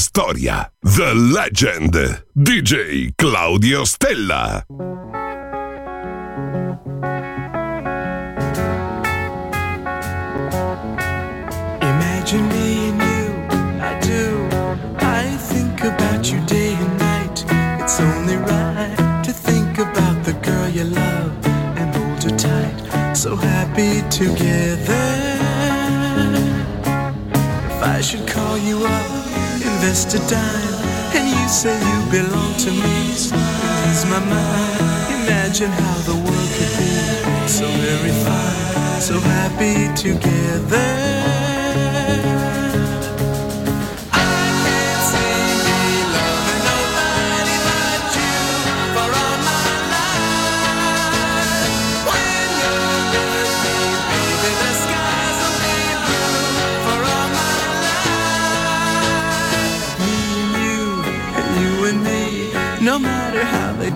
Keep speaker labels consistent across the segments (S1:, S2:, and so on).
S1: Storia. The Legend. DJ Claudio Stella.
S2: Imagine me and you, I do. I think about you day and night. It's only right to think about the girl you love and hold her tight. So happy together. If I should call you up, invest a dime, and you say you belong to me, ease my mind. Imagine how the world could be so very fine, so happy together.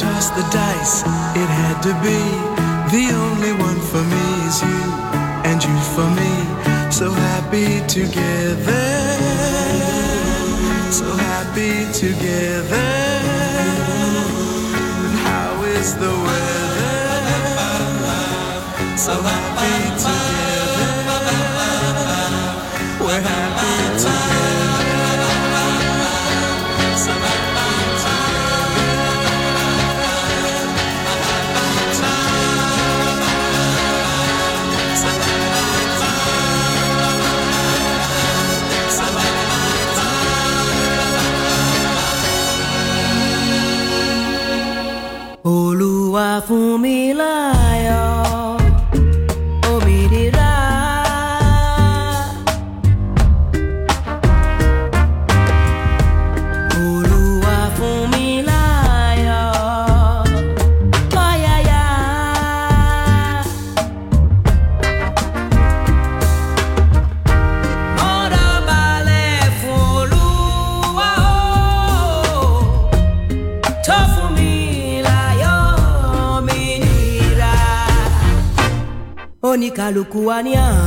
S2: Toss the dice, it had to be. Together. So happy together. And how is the weather? So happy together. We're happy
S3: oníkàlùkù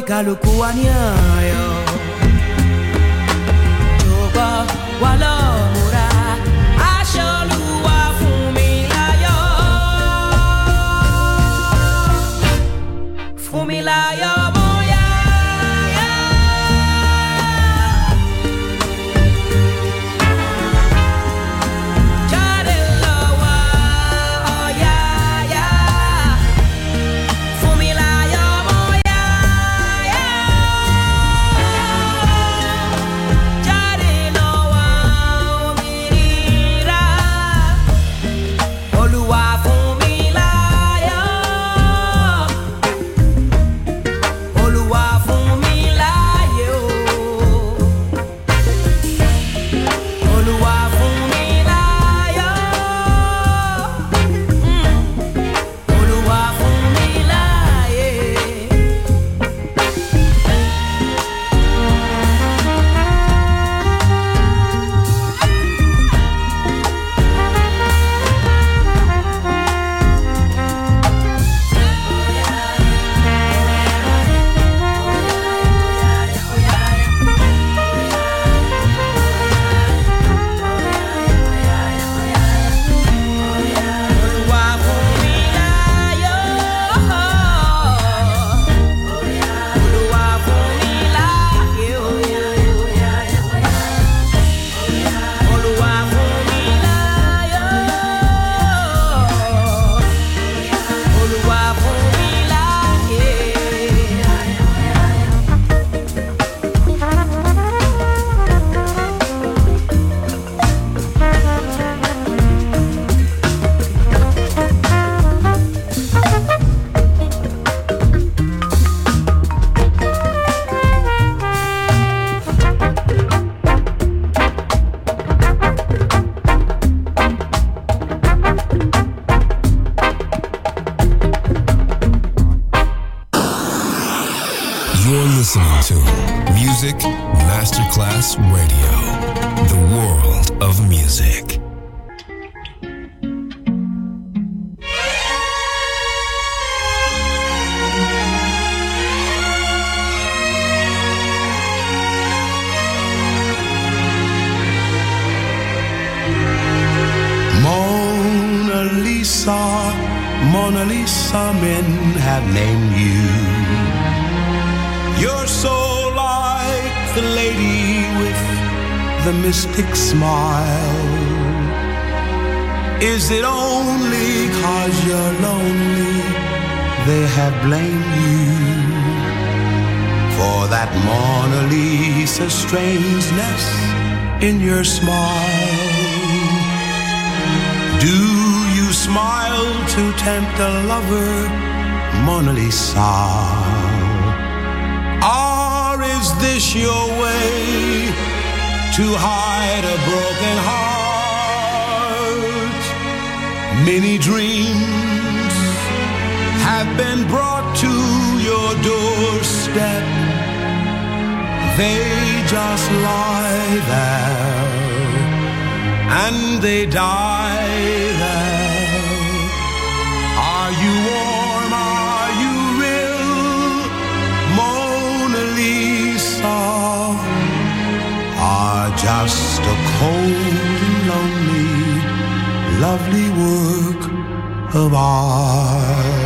S3: Wa ní ayọ̀ jọ̀gbọ́
S4: your smile? Do you smile to tempt a lover, Mona Lisa? Or is this your way to hide a broken heart? Many dreams have been brought to your doorstep. They just lie there and they die there. Are you warm? Are you real? Mona Lisa are just a cold and lonely, lovely work of art.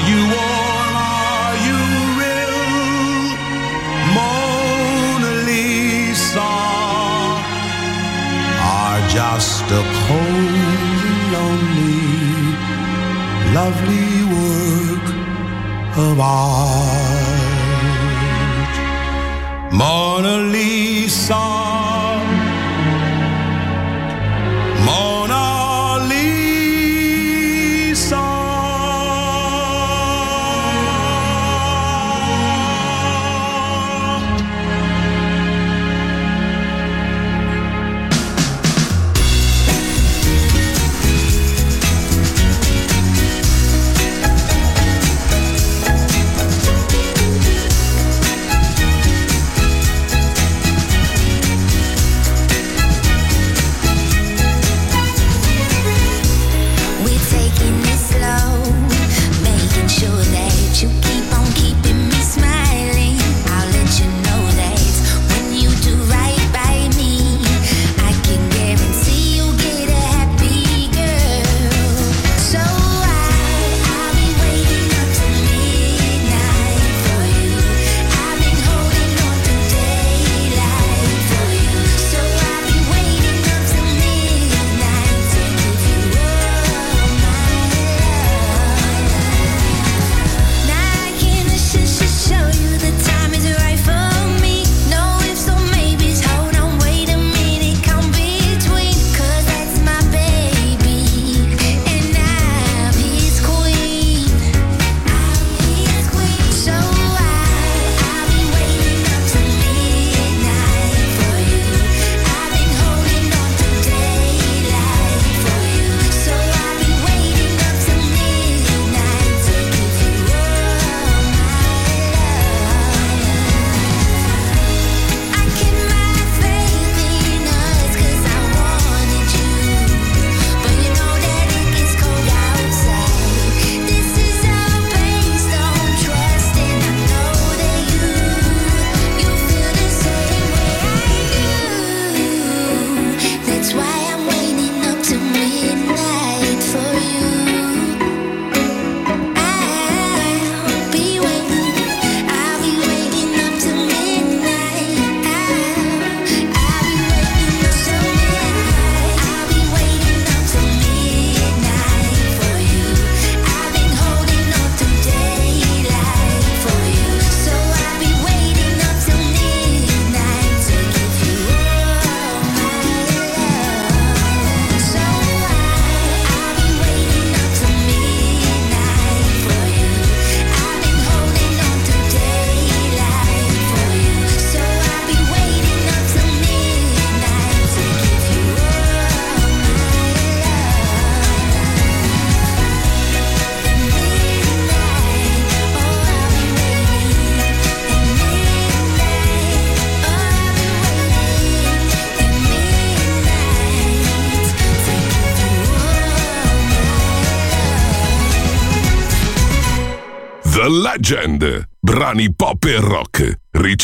S4: Are you warm? Are you real? Mona Lisa are just a cold and lonely, lovely work of art. Mona Lisa.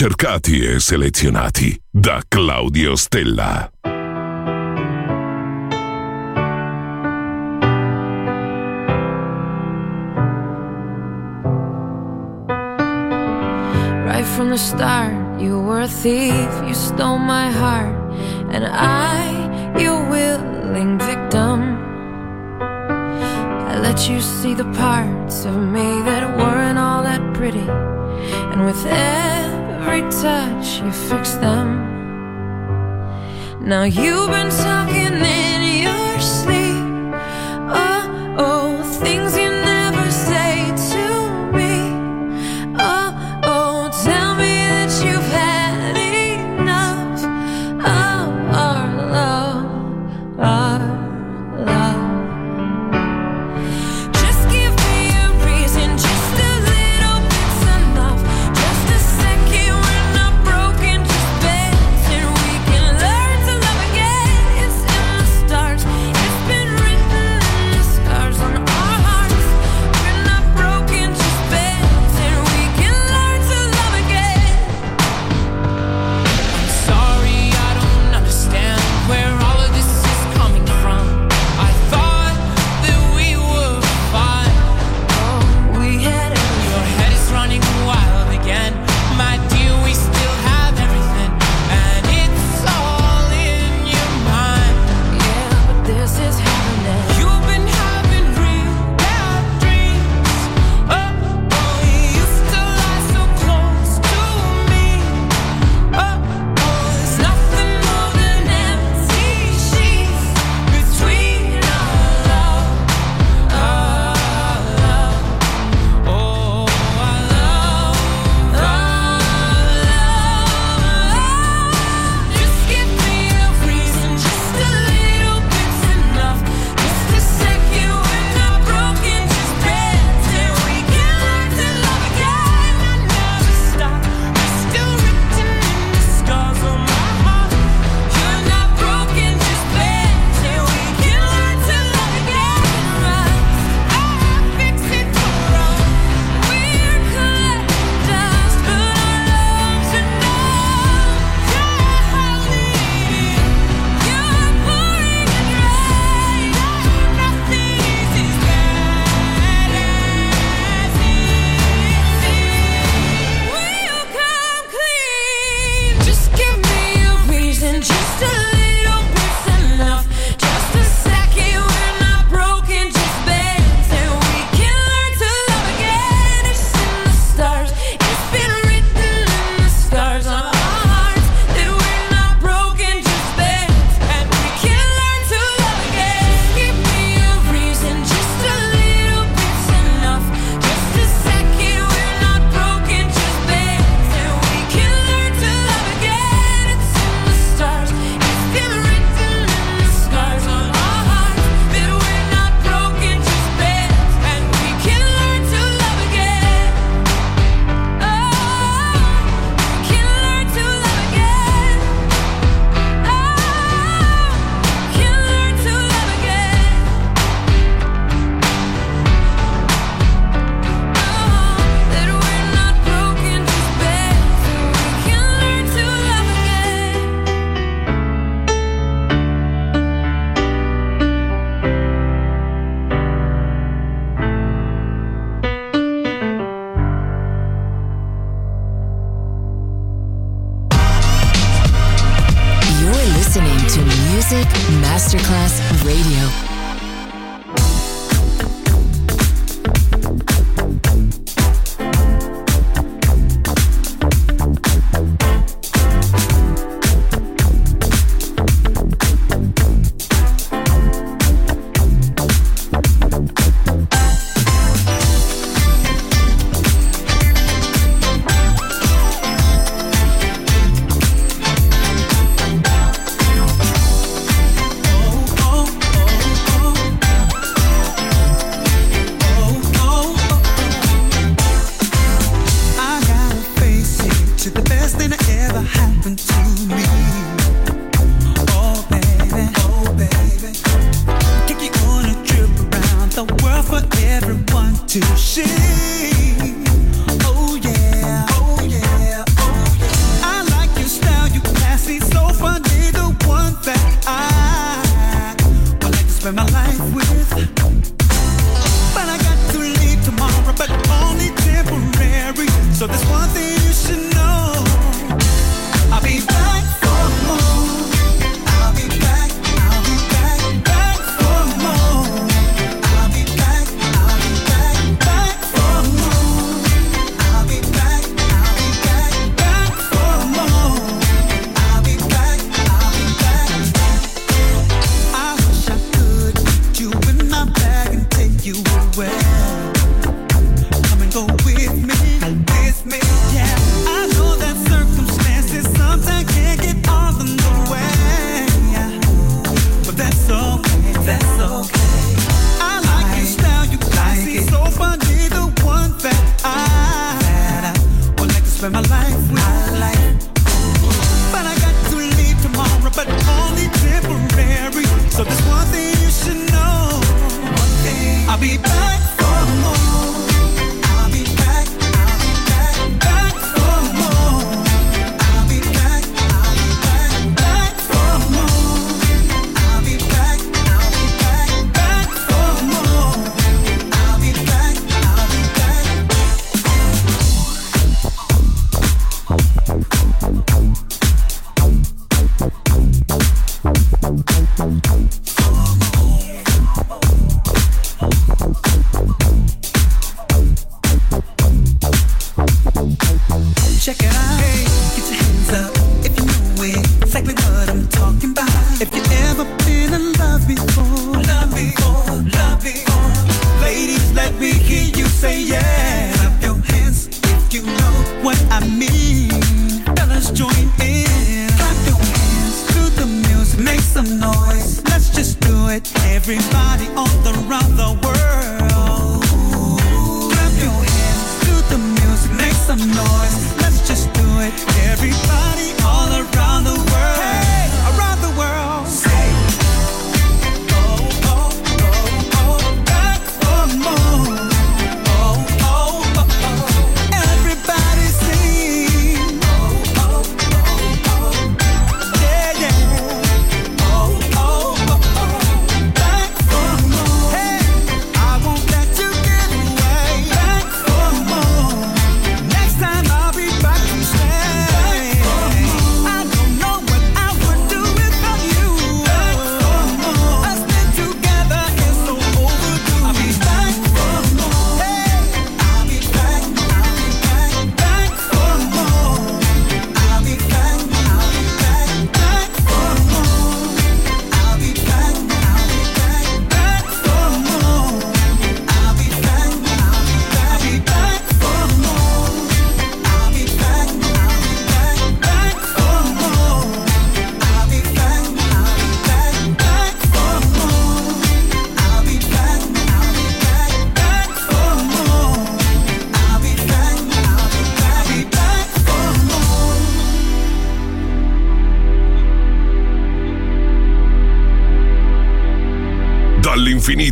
S1: ricercati e selezionati da Claudio Stella.
S5: Right from the start, you were a thief, you stole my heart, and I, your willing victim. I let you see the parts of me that weren't all that pretty, and with every every touch you fix them. Now you've been talking in your sleep.